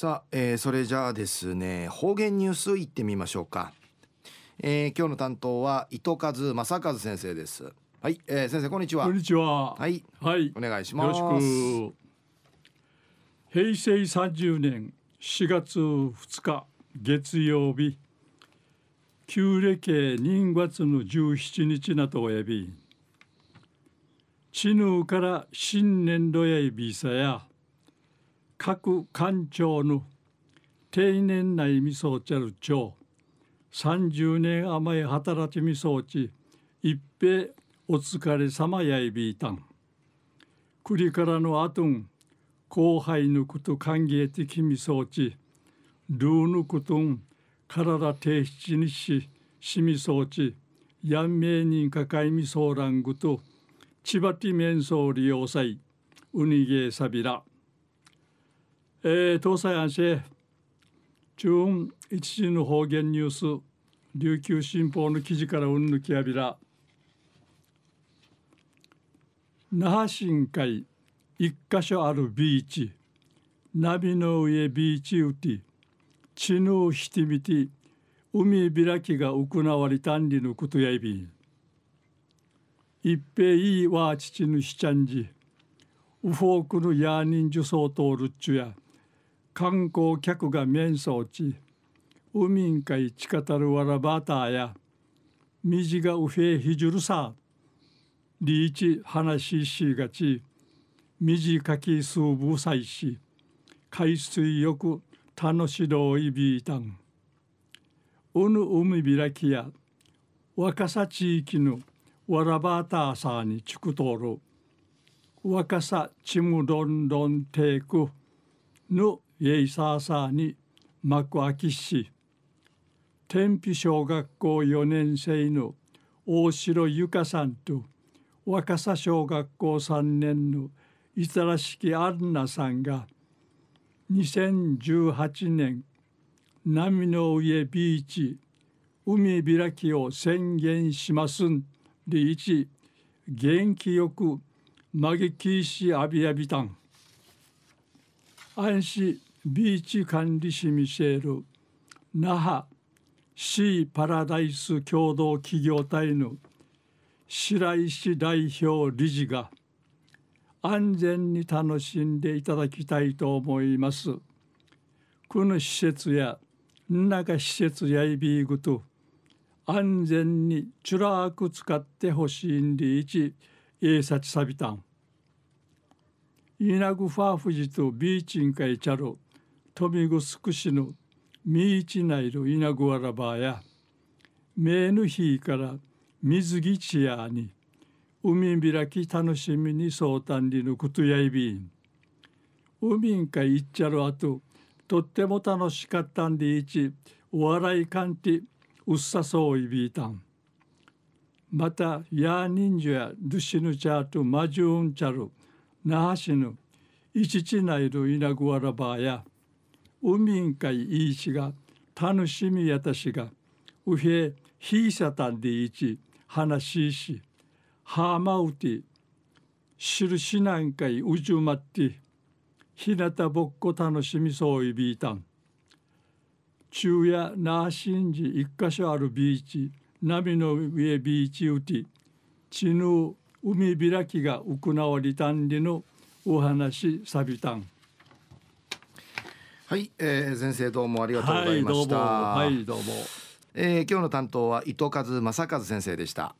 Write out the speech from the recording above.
さあ、えー、それじゃあですね方言ニュースいってみましょうか、えー、今日の担当は糸数正和先生です。はい、えー、先生こんにちは。こんにちは。はいはい。お願いします。よろしく。平成30年4月2日月曜日。旧暦人月の17日なとおやび知ぬから新年度やいびさや各官庁の定年内みそうちゃる町30年甘い働きみそうち一平お疲れ様やいびいたん。栗からのあとん後輩のこと歓迎的みそうちルーのことん体提出にししみそうちやんめいにかかいみそうらんぐと千葉ティメンソー利用祭うにげさびら。えー、東西安市中一時の方言ニュース琉球新報の記事からうんぬきやびら。那覇新海一箇所あるビーチ。波の上ビーチウティ地のひてみて海開きが行われたんりのことやいび一平いいわ父のひちゃんじ。ウフォークのヤーニンジュソートルッチュや。観光客が面相地海んかいちかたるわらばたやみじがうへひじゅるさ。リーチ話しがちみじかきすうぶさいし海水浴楽しどいびいたん。うぬ海開きや若さ地域のわらばたさにちくとる。若さちむどんどんていく。ぬイエイサーサーに幕開きし天日小学校4年生の大城ゆかさんと若狭小学校3年の伊らしきアンナさんが2018年波の上ビーチ海開きを宣言しますんで一元気よくまげきしあびあびたん安心。ビーチ管理士ミシェル那覇シーパラダイス共同企業体の白石代表理事が安全に楽しんでいただきたいと思います。この施設や中施設やいびいぐと安全にちゅらく使ってほしいんでいちえいさちさびたん。イナグファーフジとビーチンカイチャロ富ぐすくしぬみいちないるいなぐわらばやめぬひいから水ぎちやに海らき楽しみにそうたんりぬことやいびん。海んかいっちゃるあととっても楽しかったんでいちお笑いかんてうっさそういびいたん。またやあにんじゅやぬしぬちゃとまじゅうんちゃるなはしぬいちちないるいなぐわらばや海んかい。い。い。しが楽しみやたしがうへひい。さたんでい。ち話ししはまうてしるしなんかい。うじゅまってひなたぼっこ楽しみそうい。びい。たん昼夜なあしんじ一箇所あるビーチ波の上ビーチうてちぬ海開きが行われたんでのお話さびたん。はい、えー、先生どうもありがとうございました。はい、どうも。はい、どうも。えー、今日の担当は糸数正和先生でした。